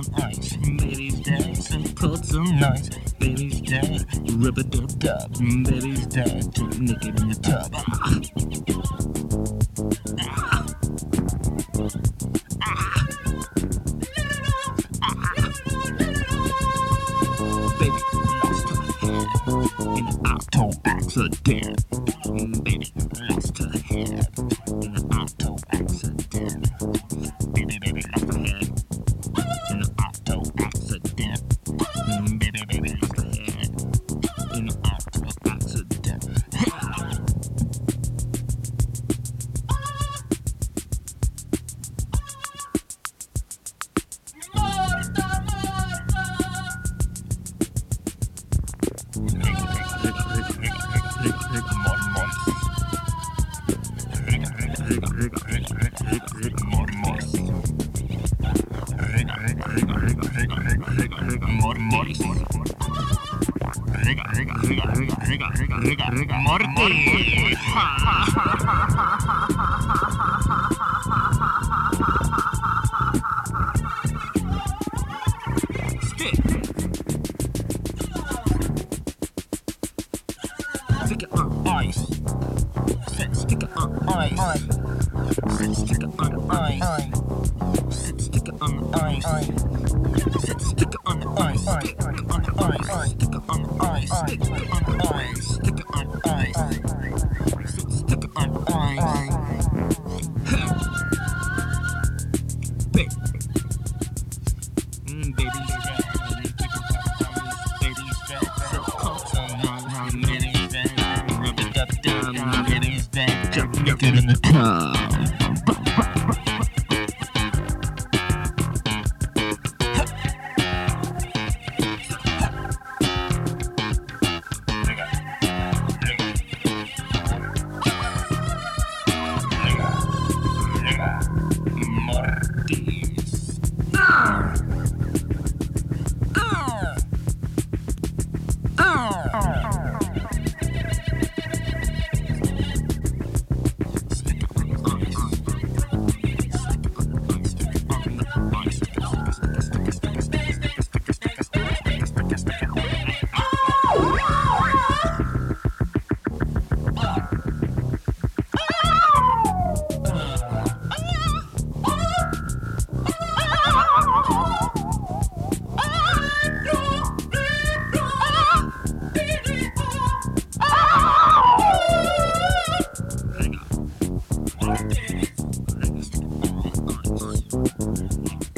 on ice. Baby's dead, so cold, so nice. Baby's dead, rub a dub dub. Baby's dead, naked in the tub. Ah. Ah. Baby lost her head in an auto accident. Baby lost her head in an auto accident. Baby, baby, lost her head Stick. Stick it on ice. Stick it on ice. Mm, naked in the tub. Stop! Thank you.